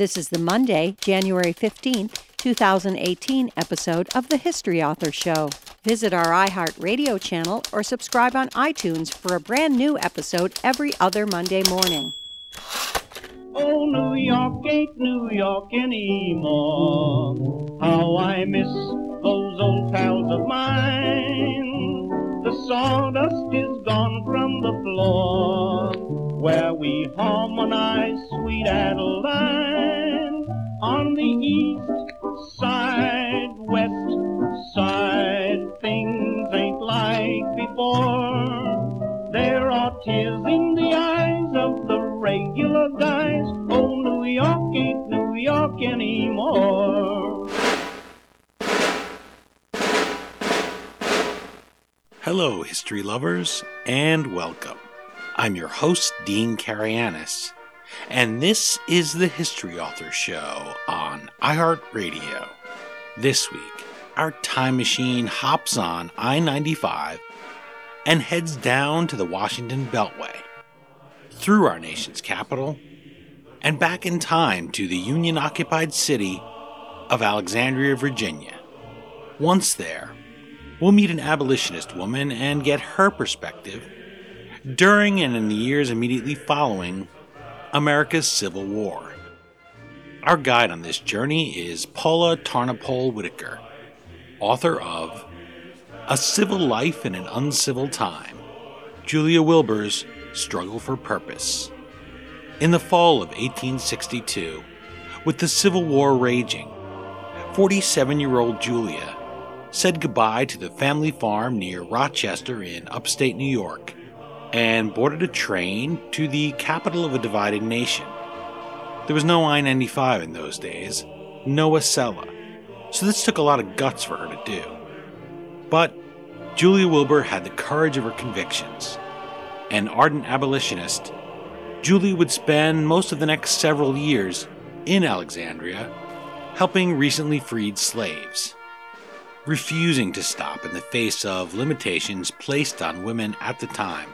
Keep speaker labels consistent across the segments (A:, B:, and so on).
A: This is the Monday, January 15th, 2018 episode of the History Author Show. Visit our iHeartRadio channel or subscribe on iTunes for a brand new episode every other Monday morning.
B: Oh, New York ain't New York anymore. How I miss those old pals of mine. The sawdust is gone from the floor where we harmonize sweet Adeline on the east side, west side. Things ain't like before. There are tears in the eyes of the regular guys. Oh, New York ain't New York anymore.
C: Hello, history lovers, and welcome. I'm your host, Dean Karayanis, and this is the History Author Show on iHeartRadio. This week, our time machine hops on I 95 and heads down to the Washington Beltway, through our nation's capital, and back in time to the Union occupied city of Alexandria, Virginia. Once there, we'll meet an abolitionist woman and get her perspective during and in the years immediately following America's Civil War. Our guide on this journey is Paula Tarnopol Whitaker, author of A Civil Life in an Uncivil Time Julia Wilbur's Struggle for Purpose. In the fall of 1862, with the Civil War raging, 47 year old Julia said goodbye to the family farm near Rochester in upstate New York and boarded a train to the capital of a divided nation. There was no I 95 in those days, no Acela, so this took a lot of guts for her to do. But Julia Wilbur had the courage of her convictions. An ardent abolitionist, Julie would spend most of the next several years in Alexandria helping recently freed slaves. Refusing to stop in the face of limitations placed on women at the time,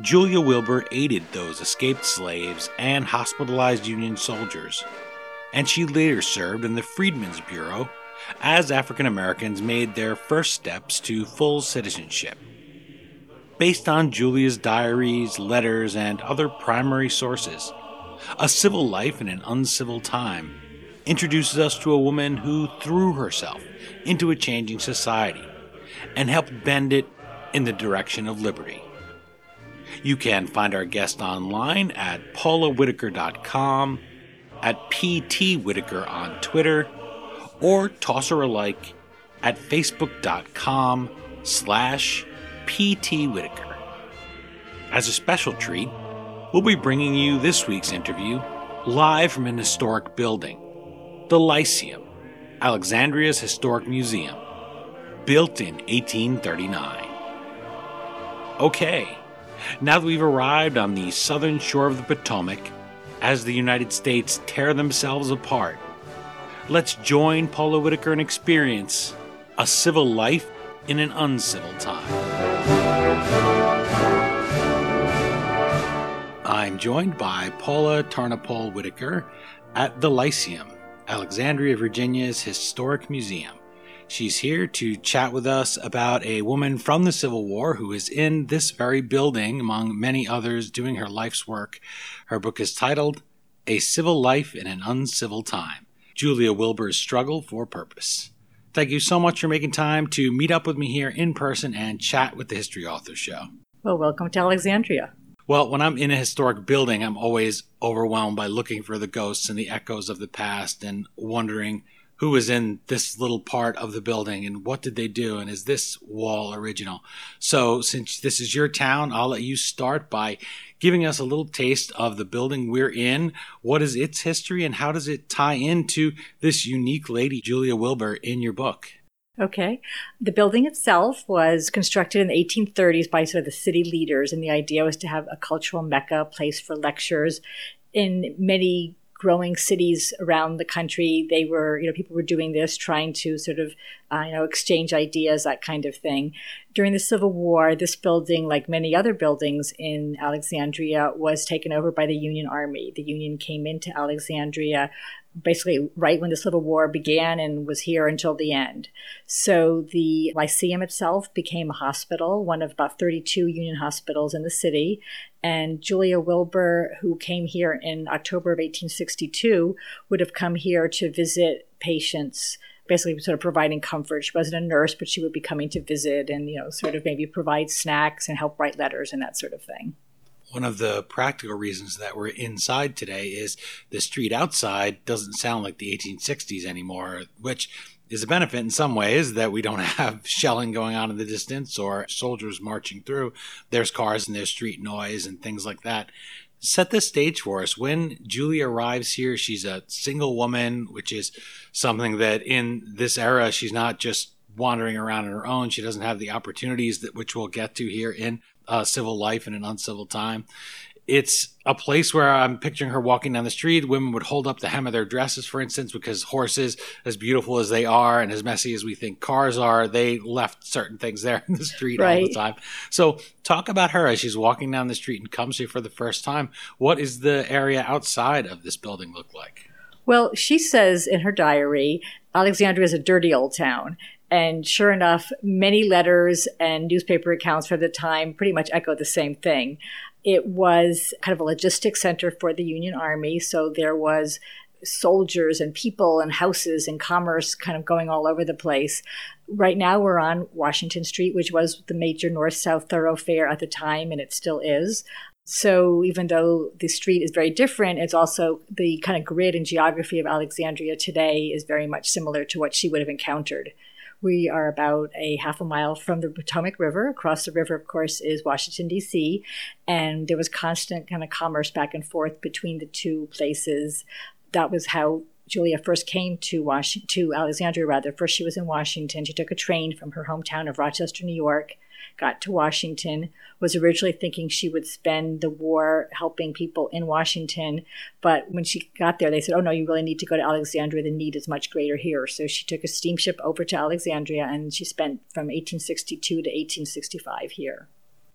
C: Julia Wilbur aided those escaped slaves and hospitalized Union soldiers, and she later served in the Freedmen's Bureau as African Americans made their first steps to full citizenship. Based on Julia's diaries, letters, and other primary sources, A Civil Life in an Uncivil Time introduces us to a woman who threw herself into a changing society and helped bend it in the direction of liberty. You can find our guest online at paulawhitaker.com, at PT Whitaker on Twitter, or toss her a like at facebook.com slash PT Whitaker. As a special treat, we'll be bringing you this week's interview live from an historic building, the Lyceum, Alexandria's historic museum, built in 1839. Okay, now that we've arrived on the southern shore of the Potomac, as the United States tear themselves apart, let's join Paula Whitaker and experience a civil life in an uncivil time. I'm joined by Paula Tarnopol Whitaker at the Lyceum, Alexandria, Virginia's historic museum. She's here to chat with us about a woman from the Civil War who is in this very building, among many others, doing her life's work. Her book is titled A Civil Life in an Uncivil Time Julia Wilbur's Struggle for Purpose. Thank you so much for making time to meet up with me here in person and chat with the History Author Show.
D: Well, welcome to Alexandria.
C: Well, when I'm in a historic building, I'm always overwhelmed by looking for the ghosts and the echoes of the past and wondering who was in this little part of the building and what did they do and is this wall original so since this is your town i'll let you start by giving us a little taste of the building we're in what is its history and how does it tie into this unique lady julia wilbur in your book
D: Okay. The building itself was constructed in the 1830s by sort of the city leaders, and the idea was to have a cultural mecca, place for lectures. In many growing cities around the country. They were, you know, people were doing this, trying to sort of, uh, you know, exchange ideas, that kind of thing. During the Civil War, this building, like many other buildings in Alexandria, was taken over by the Union Army. The Union came into Alexandria basically right when the Civil War began and was here until the end. So the Lyceum itself became a hospital, one of about 32 Union hospitals in the city. And Julia Wilbur, who came here in October of 1862, would have come here to visit patients basically sort of providing comfort. She wasn't a nurse, but she would be coming to visit and, you know, sort of maybe provide snacks and help write letters and that sort of thing
C: one of the practical reasons that we're inside today is the street outside doesn't sound like the 1860s anymore, which is a benefit in some ways that we don't have shelling going on in the distance or soldiers marching through. There's cars and there's street noise and things like that. Set the stage for us. When Julie arrives here, she's a single woman, which is something that in this era, she's not just wandering around on her own. She doesn't have the opportunities that which we'll get to here in uh, civil life in an uncivil time. It's a place where I'm picturing her walking down the street. Women would hold up the hem of their dresses, for instance, because horses, as beautiful as they are and as messy as we think cars are, they left certain things there in the street right. all the time. So, talk about her as she's walking down the street and comes here for the first time. What is the area outside of this building look like?
D: Well, she says in her diary, Alexandria is a dirty old town. And sure enough, many letters and newspaper accounts for the time pretty much echo the same thing. It was kind of a logistics center for the Union Army. So there was soldiers and people and houses and commerce kind of going all over the place. Right now, we're on Washington Street, which was the major north south thoroughfare at the time, and it still is. So even though the street is very different, it's also the kind of grid and geography of Alexandria today is very much similar to what she would have encountered. We are about a half a mile from the Potomac River. Across the river, of course, is Washington, D.C., and there was constant kind of commerce back and forth between the two places. That was how Julia first came to Washington, to Alexandria rather. First, she was in Washington. She took a train from her hometown of Rochester, New York, got to Washington, was originally thinking she would spend the war helping people in Washington. But when she got there, they said, oh, no, you really need to go to Alexandria. The need is much greater here. So she took a steamship over to Alexandria and she spent from 1862 to 1865 here.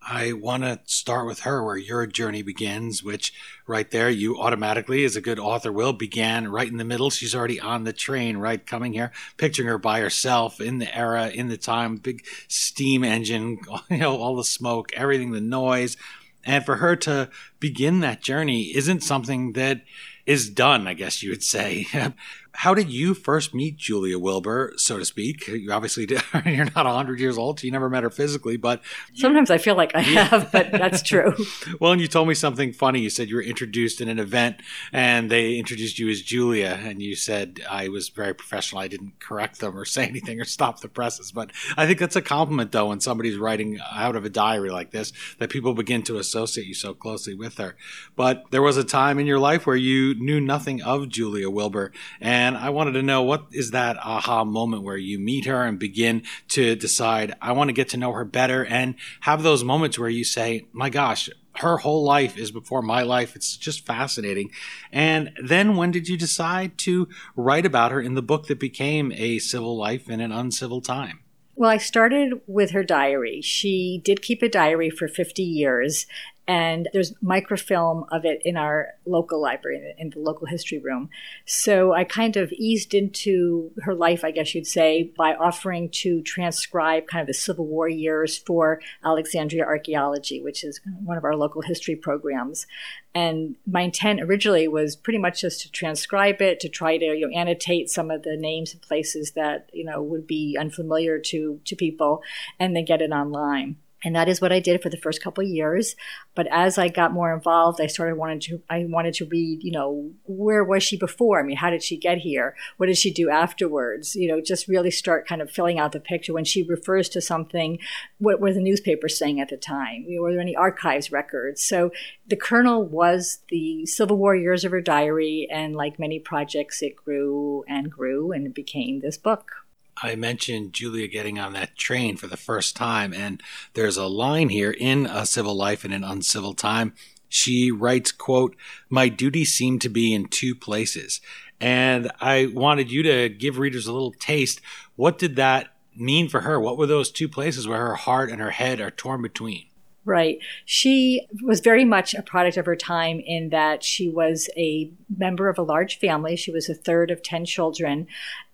C: I want to start with her where your journey begins, which right there, you automatically, as a good author will, began right in the middle. She's already on the train, right, coming here, picturing her by herself in the era, in the time, big steam engine, you know, all the smoke, everything, the noise. And for her to begin that journey isn't something that is done, I guess you would say. how did you first meet Julia Wilbur, so to speak? You obviously you're not 100 years old, so you never met her physically, but
D: sometimes I feel like I have, but that's true.
C: well, and you told me something funny. You said you were introduced in an event and they introduced you as Julia, and you said I was very professional. I didn't correct them or say anything or stop the presses, but I think that's a compliment though when somebody's writing out of a diary like this that people begin to associate you so closely with her. But there was a time in your life where you knew nothing of Julia Wilbur and and I wanted to know what is that aha moment where you meet her and begin to decide, I want to get to know her better and have those moments where you say, my gosh, her whole life is before my life. It's just fascinating. And then when did you decide to write about her in the book that became A Civil Life in an Uncivil Time?
D: Well, I started with her diary. She did keep a diary for 50 years, and there's microfilm of it in our local library in the local history room. So i kind of eased into her life i guess you'd say by offering to transcribe kind of the civil war years for alexandria archaeology which is one of our local history programs. And my intent originally was pretty much just to transcribe it to try to you know annotate some of the names and places that you know would be unfamiliar to to people and then get it online and that is what I did for the first couple of years. But as I got more involved, I started wanting to I wanted to read, you know, where was she before? I mean, how did she get here? What did she do afterwards? You know, just really start kind of filling out the picture. When she refers to something, what were the newspapers saying at the time? were there any archives records? So the kernel was the Civil War years of her diary, and like many projects, it grew and grew and became this book.
C: I mentioned Julia getting on that train for the first time, and there's a line here in A Civil Life in an Uncivil Time. She writes, quote, My duty seemed to be in two places. And I wanted you to give readers a little taste. What did that mean for her? What were those two places where her heart and her head are torn between?
D: Right. She was very much a product of her time in that she was a member of a large family. She was a third of 10 children,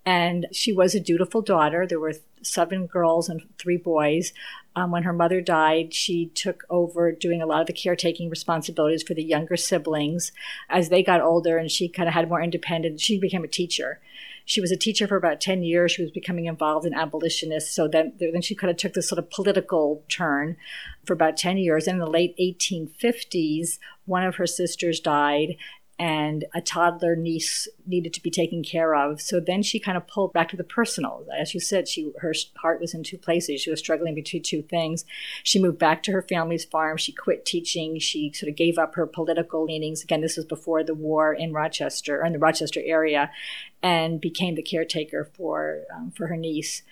D: and she was a dutiful daughter. There were seven girls and three boys. Um, when her mother died, she took over doing a lot of the caretaking responsibilities for the younger siblings. As they got older and she kind of had more independence, she became a teacher. She was a teacher for about 10 years. She was becoming involved in abolitionists. So then, then she kind of took this sort of political turn for about 10 years. And in the late 1850s, one of her sisters died and a toddler niece needed to be taken care of. So then she kind of pulled back to the personal. As you said, she her heart was in two places. She was struggling between two things. She moved back to her family's farm. She quit teaching. She sort of gave up her political leanings. Again, this was before the war in Rochester or in the Rochester area, and became the caretaker for um, for her niece.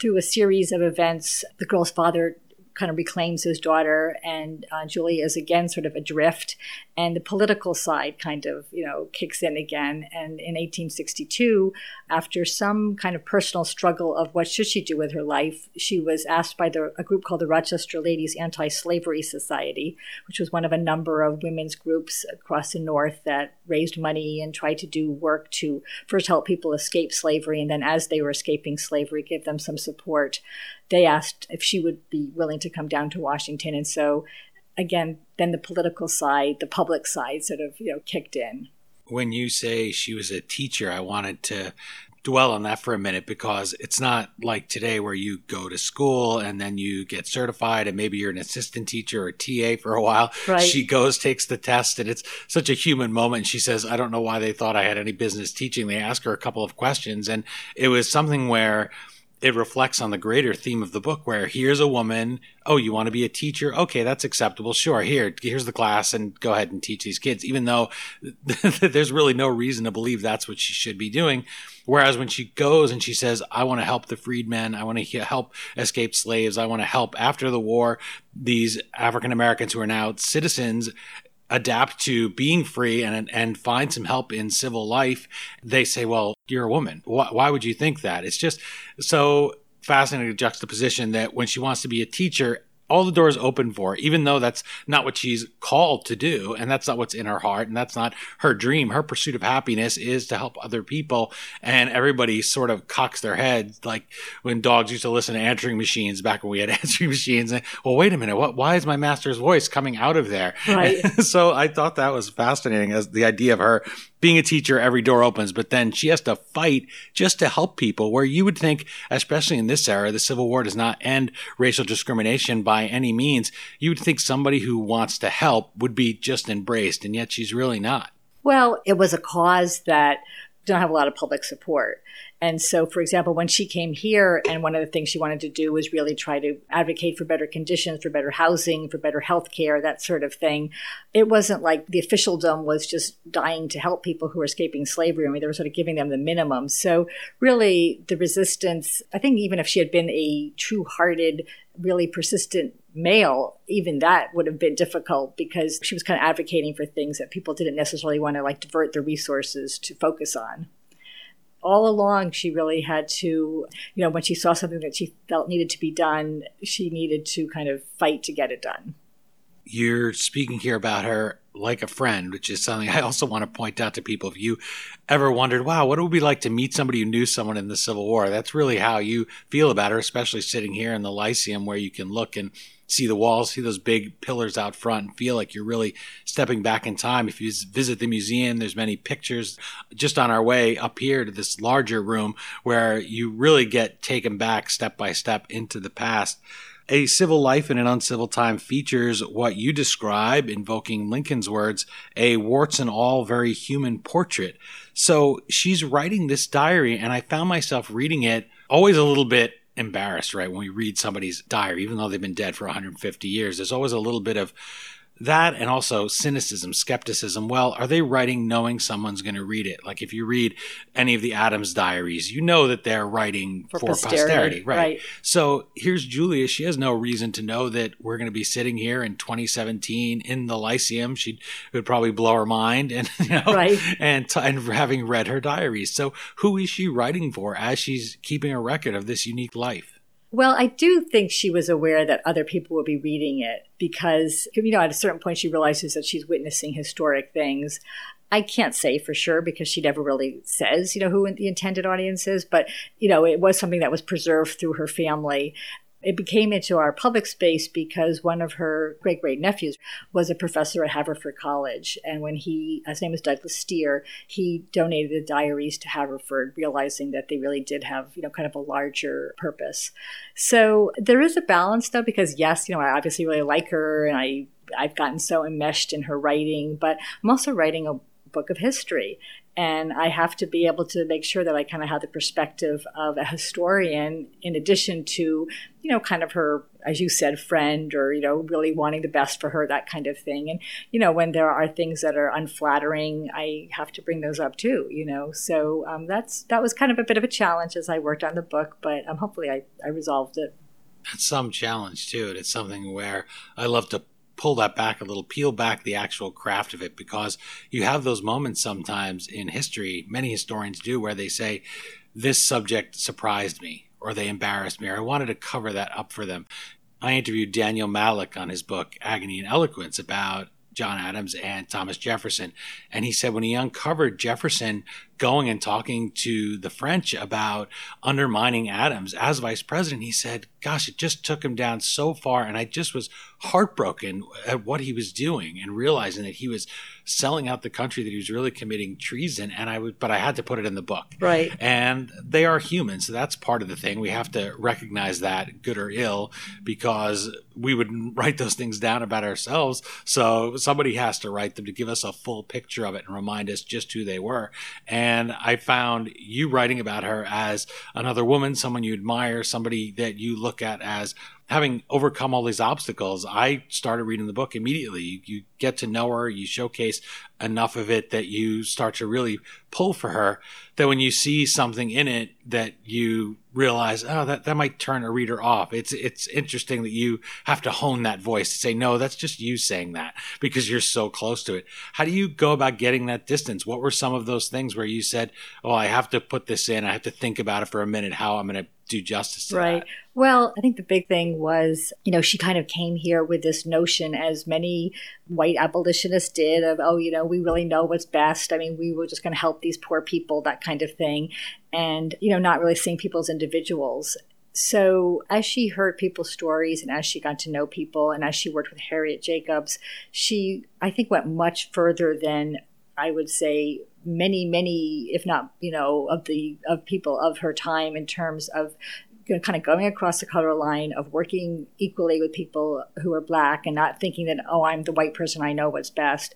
D: Through a series of events, the girl's father kind of reclaims his daughter, and uh, Julia is again sort of adrift, and the political side kind of you know kicks in again. And in 1862, after some kind of personal struggle of what should she do with her life, she was asked by the, a group called the Rochester Ladies Anti-Slavery Society, which was one of a number of women's groups across the North that raised money and tried to do work to first help people escape slavery, and then as they were escaping slavery, give them some support they asked if she would be willing to come down to Washington. And so, again, then the political side, the public side sort of, you know, kicked in.
C: When you say she was a teacher, I wanted to dwell on that for a minute because it's not like today where you go to school and then you get certified and maybe you're an assistant teacher or TA for a while.
D: Right.
C: She goes, takes the test, and it's such a human moment. She says, I don't know why they thought I had any business teaching. They ask her a couple of questions, and it was something where it reflects on the greater theme of the book where here's a woman oh you want to be a teacher? Okay that's acceptable. Sure here here's the class and go ahead and teach these kids even though there's really no reason to believe that's what she should be doing. Whereas when she goes and she says i want to help the freedmen i want to help escaped slaves i want to help after the war these african americans who are now citizens adapt to being free and and find some help in civil life, they say, "Well, you're a woman. Why, why would you think that?" It's just so fascinating juxtaposition that when she wants to be a teacher, all the doors open for her, even though that's not what she's called to do. And that's not what's in her heart. And that's not her dream. Her pursuit of happiness is to help other people. And everybody sort of cocks their heads like when dogs used to listen to answering machines back when we had answering machines. And, well, wait a minute. What, why is my master's voice coming out of there?
D: Right.
C: so I thought that was fascinating as the idea of her being a teacher, every door opens, but then she has to fight just to help people. Where you would think, especially in this era, the Civil War does not end racial discrimination by any means. You would think somebody who wants to help would be just embraced, and yet she's really not.
D: Well, it was a cause that don't have a lot of public support. And so, for example, when she came here, and one of the things she wanted to do was really try to advocate for better conditions, for better housing, for better health care, that sort of thing. It wasn't like the officialdom was just dying to help people who were escaping slavery. I mean, they were sort of giving them the minimum. So, really, the resistance, I think even if she had been a true hearted, really persistent male, even that would have been difficult because she was kind of advocating for things that people didn't necessarily want to like divert their resources to focus on all along she really had to you know when she saw something that she felt needed to be done she needed to kind of fight to get it done
C: you're speaking here about her like a friend, which is something I also want to point out to people. If you ever wondered, wow, what it would be like to meet somebody who knew someone in the Civil War, that's really how you feel about her, especially sitting here in the Lyceum where you can look and see the walls, see those big pillars out front, and feel like you're really stepping back in time. If you visit the museum, there's many pictures just on our way up here to this larger room where you really get taken back step by step into the past. A Civil Life in an Uncivil Time features what you describe, invoking Lincoln's words, a warts and all very human portrait. So she's writing this diary, and I found myself reading it always a little bit embarrassed, right? When we read somebody's diary, even though they've been dead for 150 years, there's always a little bit of that and also cynicism, skepticism. Well, are they writing knowing someone's going to read it? Like if you read any of the Adams diaries, you know that they're writing for, for posterity, posterity right?
D: right?
C: So here's Julia. She has no reason to know that we're going to be sitting here in 2017 in the Lyceum. She would probably blow her mind, and you know,
D: right.
C: and and having read her diaries. So who is she writing for as she's keeping a record of this unique life?
D: Well, I do think she was aware that other people would be reading it because, you know, at a certain point she realizes that she's witnessing historic things. I can't say for sure because she never really says, you know, who the intended audience is, but, you know, it was something that was preserved through her family. It became into our public space because one of her great great nephews was a professor at Haverford College. And when he, his name was Douglas Steere, he donated the diaries to Haverford, realizing that they really did have, you know, kind of a larger purpose. So there is a balance though, because yes, you know, I obviously really like her and I I've gotten so enmeshed in her writing, but I'm also writing a book of history. And I have to be able to make sure that I kind of have the perspective of a historian in addition to, you know, kind of her, as you said, friend or, you know, really wanting the best for her, that kind of thing. And, you know, when there are things that are unflattering, I have to bring those up too, you know. So um, that's that was kind of a bit of a challenge as I worked on the book, but um, hopefully I, I resolved it.
C: That's some challenge too. It's something where I love to pull that back a little, peel back the actual craft of it, because you have those moments sometimes in history, many historians do, where they say, This subject surprised me, or they embarrassed me, or I wanted to cover that up for them. I interviewed Daniel Mallock on his book, Agony and Eloquence, about John Adams and Thomas Jefferson. And he said when he uncovered Jefferson going and talking to the French about undermining Adams as vice president, he said, Gosh, it just took him down so far. And I just was heartbroken at what he was doing and realizing that he was selling out the country, that he was really committing treason. And I would, but I had to put it in the book.
D: Right.
C: And they are human. So that's part of the thing. We have to recognize that, good or ill, because we would write those things down about ourselves. So somebody has to write them to give us a full picture of it and remind us just who they were. And and I found you writing about her as another woman, someone you admire, somebody that you look at as having overcome all these obstacles. I started reading the book immediately. You, you get to know her, you showcase enough of it that you start to really pull for her. That when you see something in it that you realize, oh, that, that might turn a reader off. It's it's interesting that you have to hone that voice to say, no, that's just you saying that because you're so close to it. How do you go about getting that distance? What were some of those things where you said, oh, I have to put this in, I have to think about it for a minute, how I'm going to do justice to
D: right.
C: that.
D: Well, I think the big thing was, you know, she kind of came here with this notion, as many white abolitionists did, of, oh, you know, we really know what's best. I mean, we were just going to help these poor people, that kind of thing. And, you know, not really seeing people as individuals. So, as she heard people's stories and as she got to know people and as she worked with Harriet Jacobs, she, I think, went much further than I would say many, many, if not, you know, of the of people of her time in terms of you know, kind of going across the color line of working equally with people who are black and not thinking that oh i'm the white person i know what's best.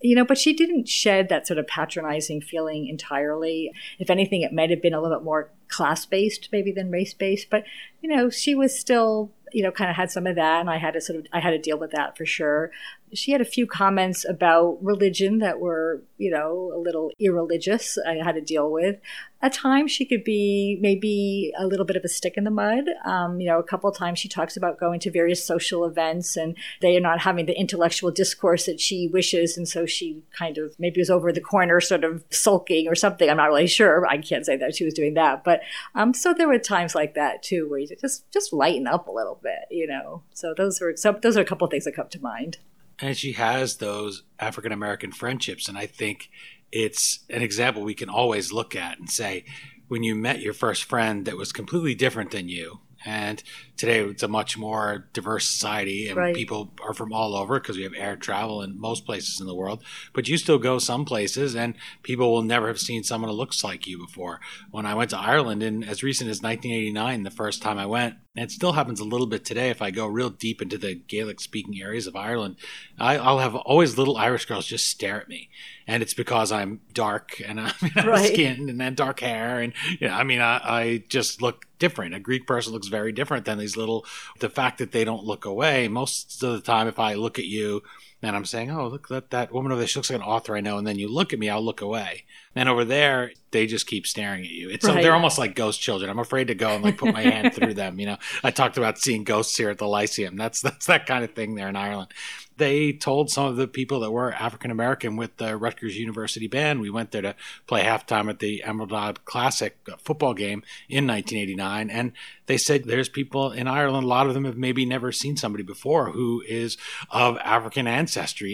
D: You know but she didn't shed that sort of patronizing feeling entirely. If anything it might have been a little bit more class based maybe than race based but you know she was still you know kind of had some of that and i had to sort of i had to deal with that for sure she had a few comments about religion that were, you know, a little irreligious. I had to deal with. At times, she could be maybe a little bit of a stick in the mud. Um, you know, a couple times she talks about going to various social events and they are not having the intellectual discourse that she wishes, and so she kind of maybe was over the corner, sort of sulking or something. I'm not really sure. I can't say that she was doing that, but um, so there were times like that too, where you just just lighten up a little bit, you know. So those were some. Those are a couple of things that come to mind
C: and she has those African American friendships. And I think it's an example we can always look at and say, when you met your first friend that was completely different than you, and today it's a much more diverse society and
D: right.
C: people are from all over because we have air travel in most places in the world. But you still go some places and people will never have seen someone who looks like you before. When I went to Ireland in as recent as 1989, the first time I went, and it still happens a little bit today if I go real deep into the Gaelic speaking areas of Ireland, I, will have always little Irish girls just stare at me. And it's because I'm dark and I'm right. skin and then dark hair. And, you know, I mean, I, I just look different. A Greek person looks very different than these little, the fact that they don't look away. Most of the time, if I look at you, and I'm saying, "Oh, look that that woman over there. She looks like an author I know." And then you look at me, I'll look away. And over there, they just keep staring at you. It's
D: Right.
C: they're almost like ghost children. I'm afraid to go and like put my hand through them. You know, I talked about seeing ghosts here at the Lyceum. That's that's that kind of thing there in Ireland. They told some of the people that were African American with the Rutgers University band. We went there to play halftime at the Emerald Isle Classic uh, football game in 1989, and they said there's people in Ireland. A lot of them have maybe never seen somebody before who is of African ancestry,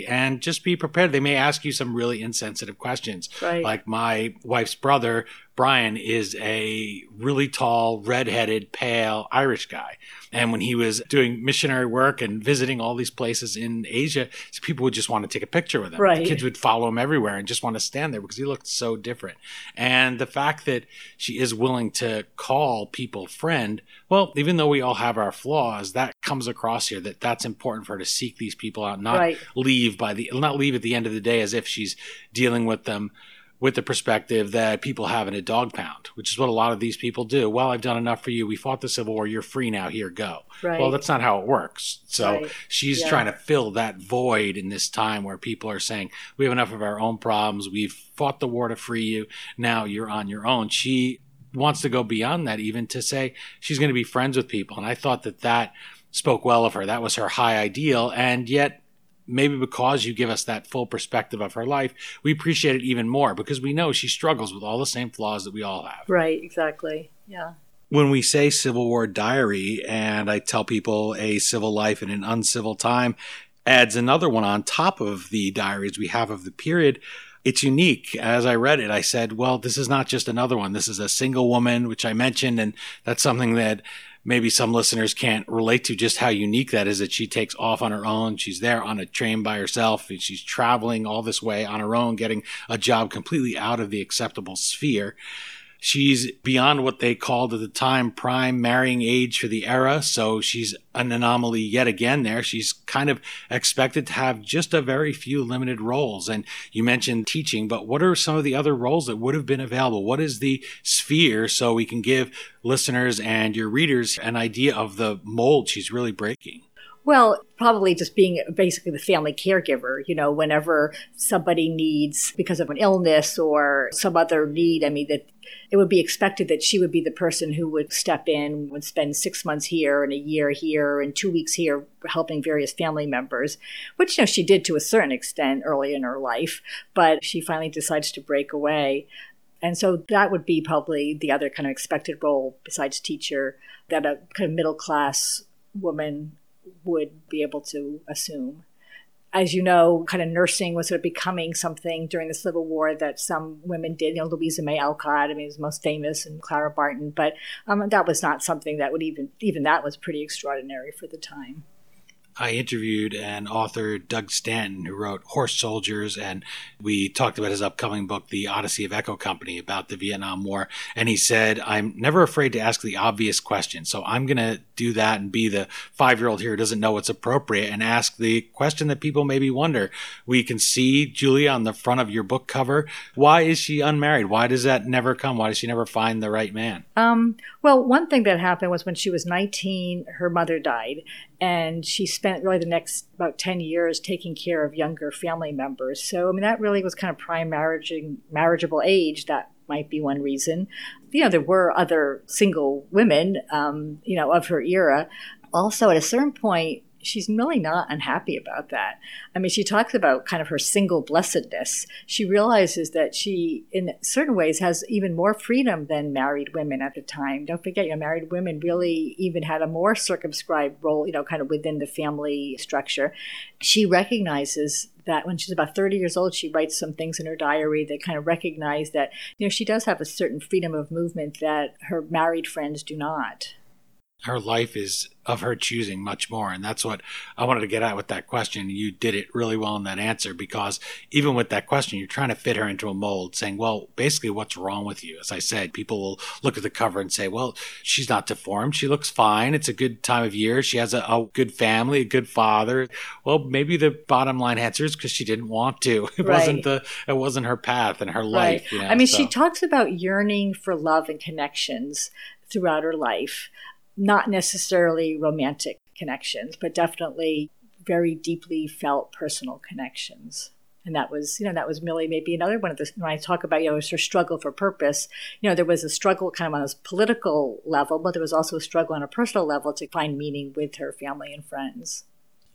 C: and just be prepared. They may ask you some really insensitive questions,
D: Right.
C: like my wife's brother. Brian is a really tall, redheaded, pale Irish guy. And when he was doing missionary work and visiting all these places in Asia, people would just want to take a picture with him.
D: Right.
C: The Kids would follow him everywhere and just want to stand there because he looked so different. And the fact that she is willing to call people friend, well, even though we all have our flaws, that comes across here that that's important for her to seek these people out, not
D: Right.
C: leave by the not leave at the end of the day as if she's dealing with them with the perspective that people have in a dog pound, which is what a lot of these people do. Well, I've done enough for you. We fought the Civil War. You're free now. Here, go.
D: Right.
C: Well, that's not how it works. So
D: Right.
C: she's
D: Yeah.
C: trying to fill that void in this time where people are saying, we have enough of our own problems. We've fought the war to free you. Now you're on your own. She wants to go beyond that, even to say she's going to be friends with people. And I thought that that spoke well of her. That was her high ideal. And yet, maybe because you give us that full perspective of her life, we appreciate it even more because we know she struggles with all the same flaws that we all have.
D: Right, exactly. Yeah.
C: When we say Civil War diary, and I tell people a civil life in an uncivil time adds another one on top of the diaries we have of the period. It's unique. As I read it, I said, well, this is not just another one. This is a single woman, which I mentioned, and that's something that maybe some listeners can't relate to just how unique that is that she takes off on her own. She's there on a train by herself and she's traveling all this way on her own, getting a job completely out of the acceptable sphere. She's beyond what they called at the time prime marrying age for the era, so she's an anomaly yet again there. She's kind of expected to have just a very few limited roles. And you mentioned teaching, but what are some of the other roles that would have been available? What is the sphere so we can give listeners and your readers an idea of the mold she's really breaking?
D: Well, probably just being basically the family caregiver, you know, whenever somebody needs because of an illness or some other need, I mean, that it would be expected that she would be the person who would step in, would spend six months here and a year here and two weeks here helping various family members, which, you know, she did to a certain extent early in her life, but she finally decides to break away. And so that would be probably the other kind of expected role besides teacher that a kind of middle class woman would be able to assume. As you know, kind of nursing was sort of becoming something during the Civil War that some women did. You know, Louisa May Alcott, I mean, is most famous, and Clara Barton. But um, that was not something that would even even that was pretty extraordinary for the time.
C: I interviewed an author, Doug Stanton, who wrote Horse Soldiers, and we talked about his upcoming book, The Odyssey of Echo Company, about the Vietnam War. And he said, I'm never afraid to ask the obvious question. So I'm going to do that and be the five year old here who doesn't know what's appropriate and ask the question that people maybe wonder. We can see Julia on the front of your book cover. Why is she unmarried? Why does that never come? Why does she never find the right man?
D: Um, well, one thing that happened was when she was 19, her mother died, and she spent really the next about 10 years taking care of younger family members. So, I mean, that really was kind of prime marriaging, marriageable age. That might be one reason. You know, there were other single women, um, you know, of her era. Also, at a certain point, she's really not unhappy about that. I mean, she talks about kind of her single blessedness. She realizes that she, in certain ways, has even more freedom than married women at the time. Don't forget, you know, married women really even had a more circumscribed role, you know, kind of within the family structure. She recognizes that when she's about 30 years old, she writes some things in her diary that kind of recognize that, you know, she does have a certain freedom of movement that her married friends do not.
C: Her life is of her choosing much more. And that's what I wanted to get at with that question. You did it really well in that answer because even with that question, you're trying to fit her into a mold saying, well, basically what's wrong with you? As I said, people will look at the cover and say, well, she's not deformed. She looks fine. It's a good time of year. She has a, a good family, a good father. Well, maybe the bottom line answer is because she didn't want to. It
D: Right.
C: wasn't the, it wasn't her path and her life. You know,
D: I mean,
C: so.
D: she talks about yearning for love and connections throughout her life, not necessarily romantic connections, but definitely very deeply felt personal connections and that was you know that was Millie maybe another one of the when I talk about you know her struggle for purpose you know there was a struggle kind of on a political level but there was also a struggle on a personal level to find meaning with her family and friends.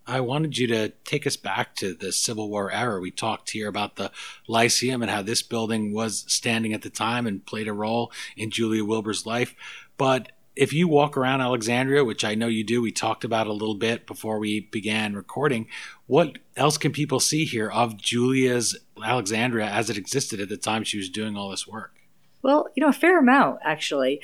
C: I wanted you to take us back to the Civil War era. We talked here about the Lyceum and how this building was standing at the time and played a role in Julia Wilbur's life. But if you walk around Alexandria, which I know you do, we talked about a little bit before we began recording, what else can people see here of Julia's Alexandria as it existed at the time she was doing all this work?
D: Well, you know, a fair amount, actually.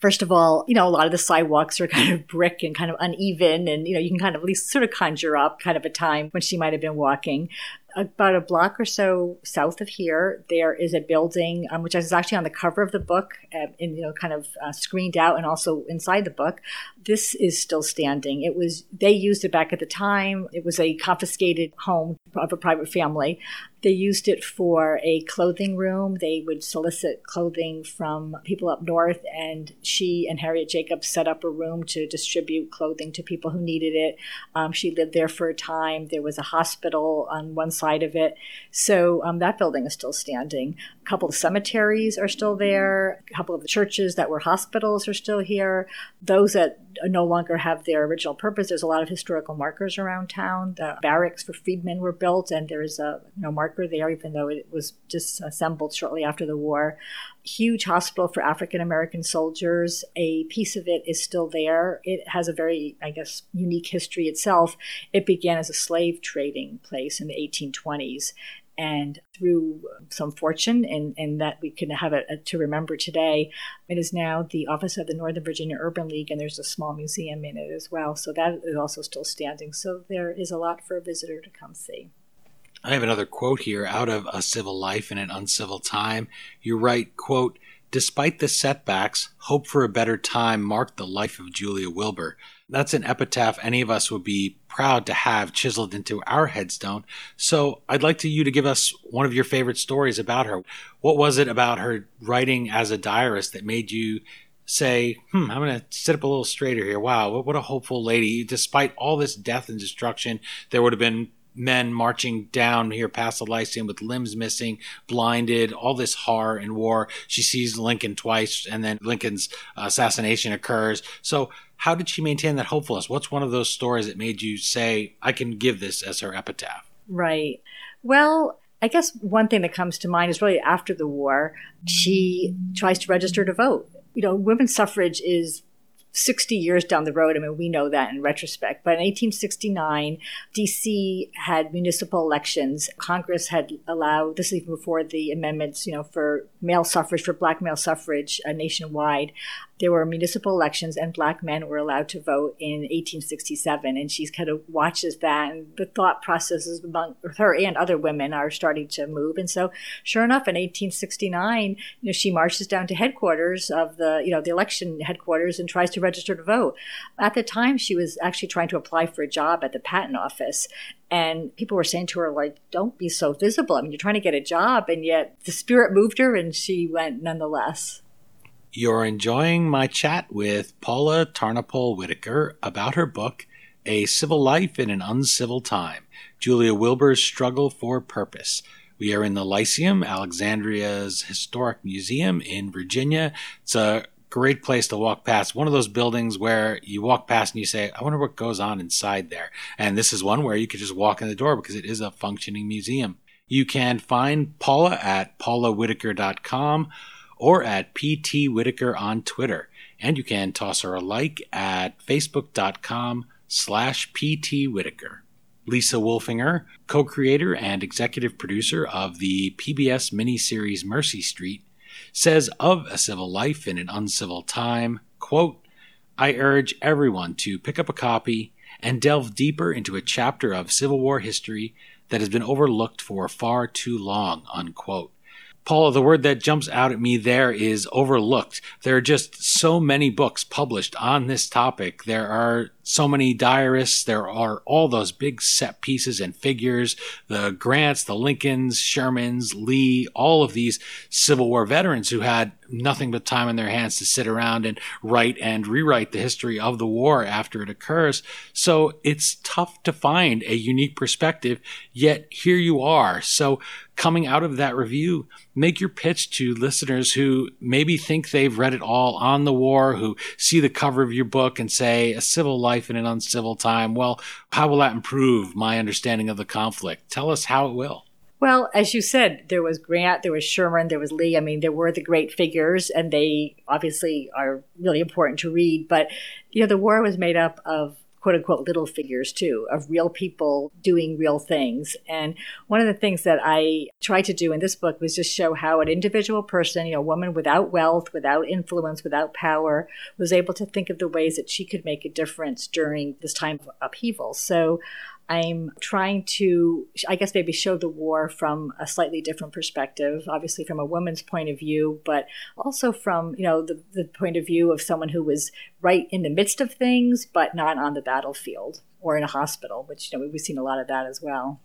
D: First of all, you know, a lot of the sidewalks are kind of brick and kind of uneven, and, you know, you can kind of at least sort of conjure up kind of a time when she might have been walking about a block or so south of here, there is a building um, which is actually on the cover of the book, uh, you know, kind of uh, screened out, and also inside the book. This is still standing. It was they used it back at the time. It was a confiscated home of a private family. They used it for a clothing room. They would solicit clothing from people up north, and she and Harriet Jacobs set up a room to distribute clothing to people who needed it. Um, she lived there for a time. There was a hospital on one side of it. So um, that building is still standing. A couple of cemeteries are still there. A couple of the churches that were hospitals are still here. Those that no longer have their original purpose. There's a lot of historical markers around town. The barracks for freedmen were built, and there's a you know, marker there, even though it was disassembled shortly after the war. Huge hospital for African American soldiers. A piece of it is still there. It has a very, I guess, unique history itself. It began as a slave trading place in the 1820s and through some fortune and, and that we can have it uh, to remember today, it is now the office of the Northern Virginia Urban League, and there's a small museum in it as well. So that is also still standing. So there is a lot for a visitor to come see.
C: I have another quote here out of A Civil Life in an Uncivil Time. You write, quote, Despite the setbacks, hope for a better time marked the life of Julia Wilbur. That's an epitaph any of us would be proud to have chiseled into our headstone. So I'd like to you to give us one of your favorite stories about her. What was it about her writing as a diarist that made you say, hmm, I'm going to sit up a little straighter here. Wow, what a hopeful lady. Despite all this death and destruction, there would have been men marching down here past the Lyceum with limbs missing, blinded, all this horror and war. She sees Lincoln twice, and then Lincoln's assassination occurs. So, how did she maintain that hopefulness? What's one of those stories that made you say, I can give this as her epitaph?
D: Right. Well, I guess one thing that comes to mind is really after the war, she tries to register to vote. You know, women's suffrage is 60 years down the road. I mean, we know that in retrospect. But in 1869, DC had municipal elections. Congress had allowed, this is even before the amendments, you know, for male suffrage, for black male suffrage uh, nationwide there were municipal elections and black men were allowed to vote in 1867 and she kind of watches that and the thought processes among her and other women are starting to move and so sure enough in 1869 you know she marches down to headquarters of the you know the election headquarters and tries to register to vote at the time she was actually trying to apply for a job at the patent office and people were saying to her like don't be so visible i mean you're trying to get a job and yet the spirit moved her and she went nonetheless
C: you're enjoying my chat with Paula Tarnopol Whitaker about her book, A Civil Life in an Uncivil Time Julia Wilbur's Struggle for Purpose. We are in the Lyceum, Alexandria's historic museum in Virginia. It's a great place to walk past. One of those buildings where you walk past and you say, I wonder what goes on inside there. And this is one where you could just walk in the door because it is a functioning museum. You can find Paula at paulawhitaker.com or at PT Whitaker on Twitter. And you can toss her a like at facebook.com slash PT Whitaker. Lisa Wolfinger, co creator and executive producer of the PBS miniseries Mercy Street, says of A Civil Life in an Uncivil Time, quote, I urge everyone to pick up a copy and delve deeper into a chapter of Civil War history that has been overlooked for far too long, unquote. Paula, the word that jumps out at me there is overlooked. There are just so many books published on this topic. There are so many diarists. There are all those big set pieces and figures, the Grants, the Lincolns, Shermans, Lee, all of these Civil War veterans who had nothing but time in their hands to sit around and write and rewrite the history of the war after it occurs. So it's tough to find a unique perspective, yet here you are. So coming out of that review, make your pitch to listeners who maybe think they've read it all on the war, who see the cover of your book and say, a civil life in an uncivil time. Well, how will that improve my understanding of the conflict? Tell us how it will.
D: Well, as you said, there was Grant, there was Sherman, there was Lee. I mean, there were the great figures, and they obviously are really important to read. But, you know, the war was made up of quote unquote little figures too of real people doing real things. And one of the things that I tried to do in this book was just show how an individual person, you know, a woman without wealth, without influence, without power, was able to think of the ways that she could make a difference during this time of upheaval. So I'm trying to, I guess, maybe show the war from a slightly different perspective, obviously from a woman's point of view, but also from, you know, the, the point of view of someone who was right in the midst of things, but not on the battlefield or in a hospital, which, you know, we've seen a lot of that as well.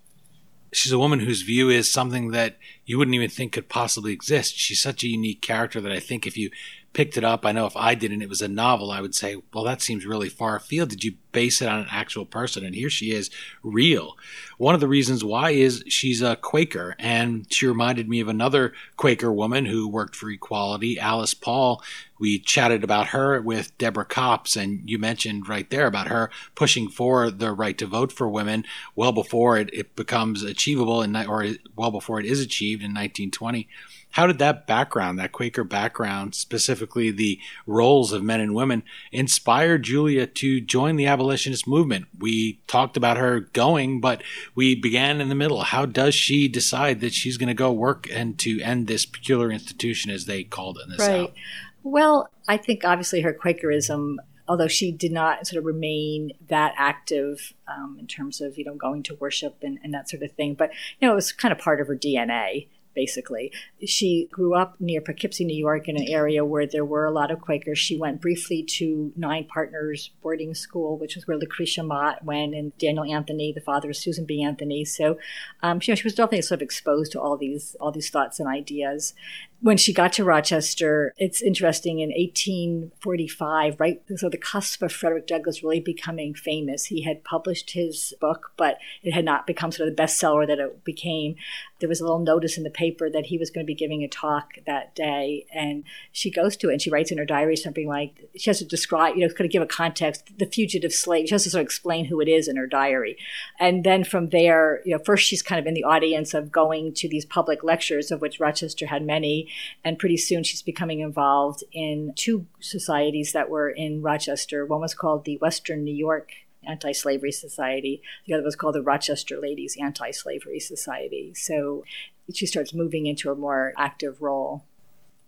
C: She's a woman whose view is something that you wouldn't even think could possibly exist. She's such a unique character that I think if you picked it up, I know if I did and it was a novel, I would say, well, that seems really far afield. Did you base it on an actual person? And here she is, real. One of the reasons why is she's a Quaker, and she reminded me of another Quaker woman who worked for equality, Alice Paul. We chatted about her with Deborah Copps, and you mentioned right there about her pushing for the right to vote for women well before it, it becomes achievable, in, or well before it is achieved in 1920. How did that background, that Quaker background, specifically the roles of men and women, inspire Julia to join the abolitionist movement? We talked about her going, but we began in the middle. How does she decide that she's going to go work and to end this peculiar institution, as they called it in the right. South?
D: Well, I think obviously her Quakerism although she did not sort of remain that active um, in terms of you know going to worship and, and, that sort of thing but you know it was kind of part of her dna basically. She grew up near Poughkeepsie, New York, in an area where there were a lot of Quakers. She went briefly to Nine Partners Boarding School, which was where Lucretia Mott went, and Daniel Anthony, the father of Susan B. Anthony. So, um, you know, she was definitely sort of exposed to all these all these thoughts and ideas when she got to Rochester, it's interesting in 1845, right? So the cusp of Frederick Douglass really becoming famous. He had published his book, but it had not become sort of the bestseller that it became. There was a little notice in the paper that he was going to be giving a talk that day, and she goes to it and she writes in her diary something like she has to describe, you know, kind of give a context, the fugitive slave. She has to sort of explain who it is in her diary, and then from there, you know, first she's kind of in the audience of going to these public lectures, of which Rochester had many and pretty soon she's becoming involved in two societies that were in Rochester. One was called the Western New York Anti Slavery Society, the other was called the Rochester Ladies Anti Slavery Society. So she starts moving into a more active role.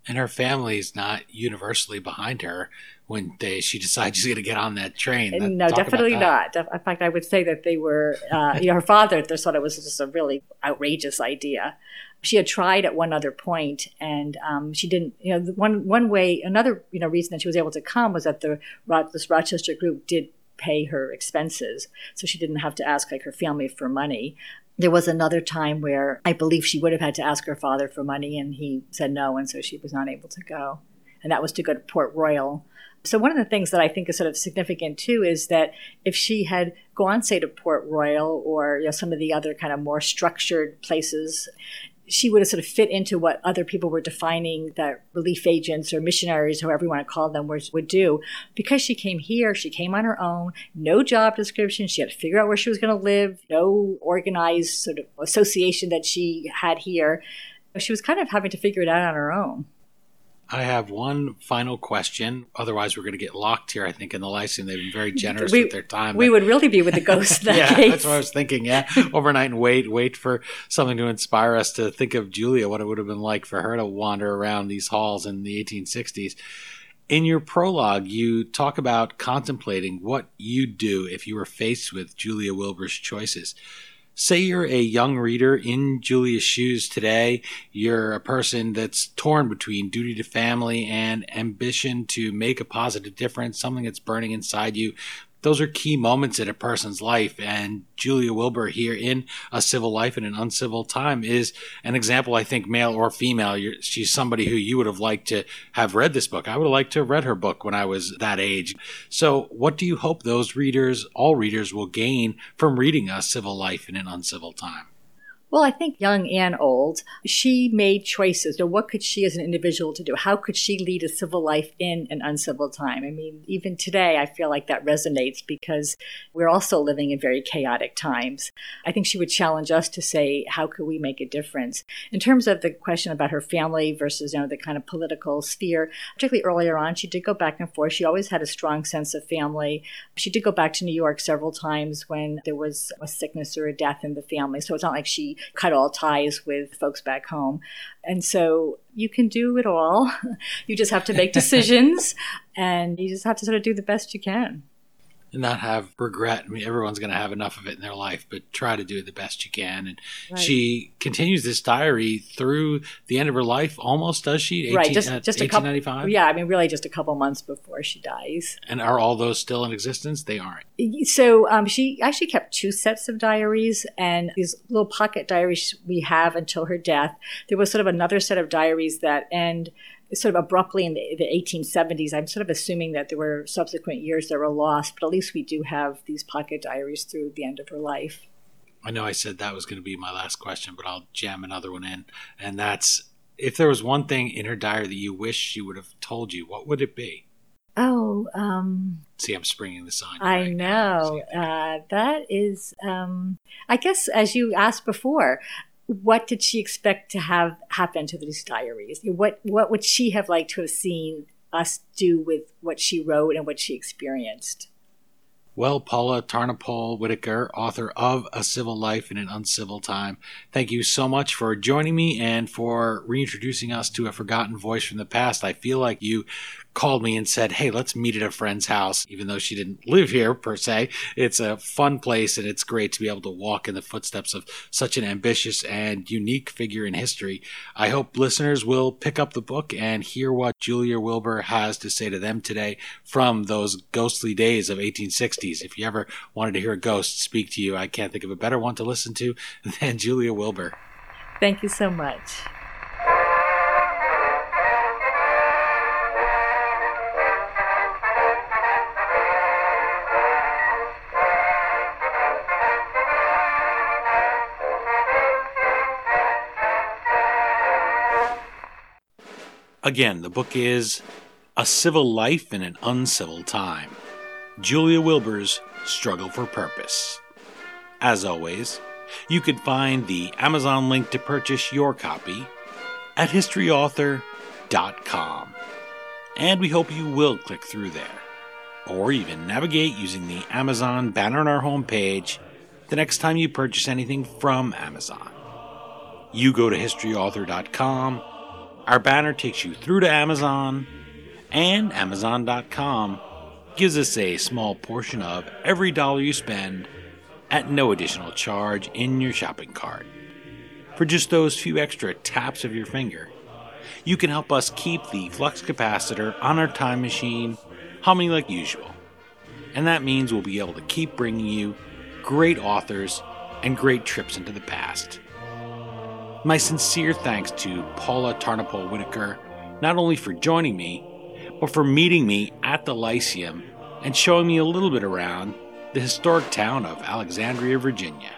C: And her family is not universally behind her when they, she decides she's going to get on that train.
D: That, no, definitely not. In fact, I would say that they were, uh, you know, her father just thought it was just a really outrageous idea she had tried at one other point and um, she didn't you know one one way another you know reason that she was able to come was that the this rochester group did pay her expenses so she didn't have to ask like her family for money there was another time where i believe she would have had to ask her father for money and he said no and so she was not able to go. And that was to go to port royal. So one of the things that I think is sort of significant too is that if she had gone, say, to Port Royal or you know, some of the other kind of more structured places, she would have sort of fit into what other people were defining that relief agents or missionaries, however you want to call them, would do. Because she came here, she came on her own, no job description. She had to figure out where she was going to live, no organized sort of association that she had here. She was kind of having to figure it out on her own.
C: I have one final question. Otherwise, we're going to get locked here. I think in the Lyceum, they've been very generous we, with their time.
D: We would really be with the ghost. That
C: yeah,
D: case.
C: that's what I was thinking. Yeah, overnight and wait, wait for something to inspire us to think of Julia, what it would have been like for her to wander around these halls in the 1860s. In your prologue, you talk about contemplating what you'd do if you were faced with Julia Wilbur's choices. Say you're a young reader in Julia's shoes today, you're a person that's torn between duty to family and ambition to make a positive difference, something that's burning inside you those are key moments in a person's life. And Julia Wilbur here in A Civil Life in an Uncivil Time is an example, I think, male or female. You're, she's somebody who you would have liked to have read this book. I would have liked to have read her book when I was that age. So, what do you hope those readers, all readers, will gain from reading A Civil Life in an Uncivil Time?
D: Well, I think young and old, she made choices. So what could she as an individual to do? How could she lead a civil life in an uncivil time? I mean, even today, I feel like that resonates because we're also living in very chaotic times. I think she would challenge us to say, how could we make a difference? In terms of the question about her family versus, you know, the kind of political sphere, particularly earlier on, she did go back and forth. She always had a strong sense of family. She did go back to New York several times when there was a sickness or a death in the family. So it's not like she cut all ties with folks back home. And so you can do it all. you just have to make decisions and you just have to sort of do the best you can
C: and not have regret. I mean, everyone's going to have enough of it in their life, but try to do it the best you can. And right. she continues this diary through the end of her life, almost does she?
D: 18, right, just, uh, just a couple. Yeah, I mean, really, just a couple months before she dies.
C: And are all those still in existence? They aren't.
D: So um, she actually kept two sets of diaries, and these little pocket diaries we have until her death. There was sort of another set of diaries that end sort of abruptly in the, the 1870s. I'm sort of assuming that there were subsequent years that were lost, but at least we do have these pocket diaries through the end of her life.
C: I know I said that was going to be my last question, but I'll jam another one in. And that's if there was one thing in her diary that you wish she would have told you, what would it be?
D: Oh, um,
C: see, I'm springing this on.
D: I right know. Uh, that is, um, I guess, as you asked before, what did she expect to have happen to these diaries? What what would she have liked to have seen us do with what she wrote and what she experienced?
C: Well, Paula Tarnapol Whitacre, author of A Civil Life in an Uncivil Time, thank you so much for joining me and for reintroducing us to a forgotten voice from the past. I feel like you called me and said, Hey, let's meet at a friend's house, even though she didn't live here per se. It's a fun place and it's great to be able to walk in the footsteps of such an ambitious and unique figure in history. I hope listeners will pick up the book and hear what Julia Wilbur has to say to them today from those ghostly days of 1860s. If you ever wanted to hear a ghost speak to you, I can't think of a better one to listen to than Julia Wilbur.
D: Thank you so much.
C: Again, the book is A Civil Life in an Uncivil Time Julia Wilbur's Struggle for Purpose. As always, you can find the Amazon link to purchase your copy at historyauthor.com. And we hope you will click through there, or even navigate using the Amazon banner on our homepage the next time you purchase anything from Amazon. You go to historyauthor.com our banner takes you through to Amazon, and Amazon.com gives us a small portion of every dollar you spend at no additional charge in your shopping cart. For just those few extra taps of your finger, you can help us keep the flux capacitor on our time machine humming like usual. And that means we'll be able to keep bringing you great authors and great trips into the past. My sincere thanks to Paula Tarnapol Whitacre, not only for joining me, but for meeting me at the Lyceum and showing me a little bit around the historic town of Alexandria, Virginia.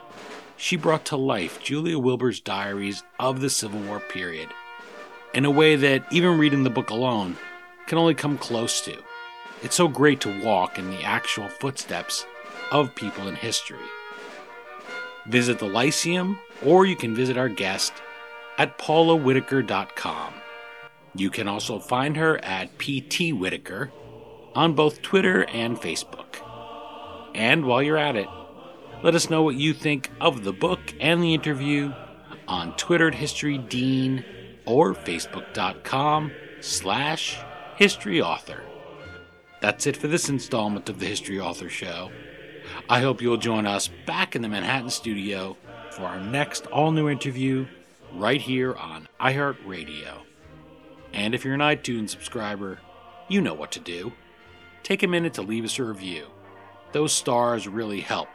C: She brought to life Julia Wilbur's diaries of the Civil War period in a way that even reading the book alone can only come close to. It's so great to walk in the actual footsteps of people in history. Visit the Lyceum, or you can visit our guest at paulawhitacre.com. You can also find her at PT Whitacre on both Twitter and Facebook. And while you're at it, let us know what you think of the book and the interview on Twitter at History or Facebook.com slash History Author. That's it for this installment of the History Author Show. I hope you'll join us back in the Manhattan studio for our next all new interview right here on iHeartRadio. And if you're an iTunes subscriber, you know what to do. Take a minute to leave us a review. Those stars really help.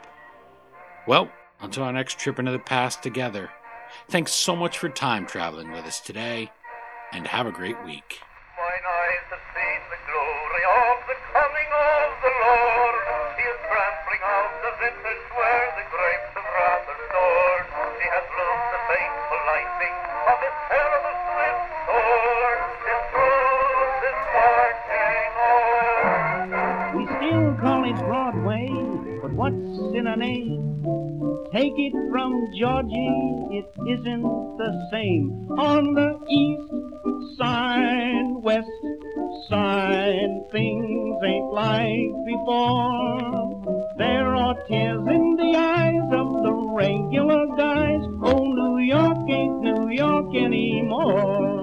C: Well, until our next trip into the past together, thanks so much for time traveling with us today, and have a great week.
E: Mine eyes have seen the glory of the coming of the Lord. He is trampling out the vintage where the the lightning of his terrible swift sword.
B: We still call it Broadway, but what's in a name? Take it from Georgie, it isn't the same. On the east side, west side, things ain't like before. There are tears in the eyes of the regular guys. Oh, New York ain't New York anymore.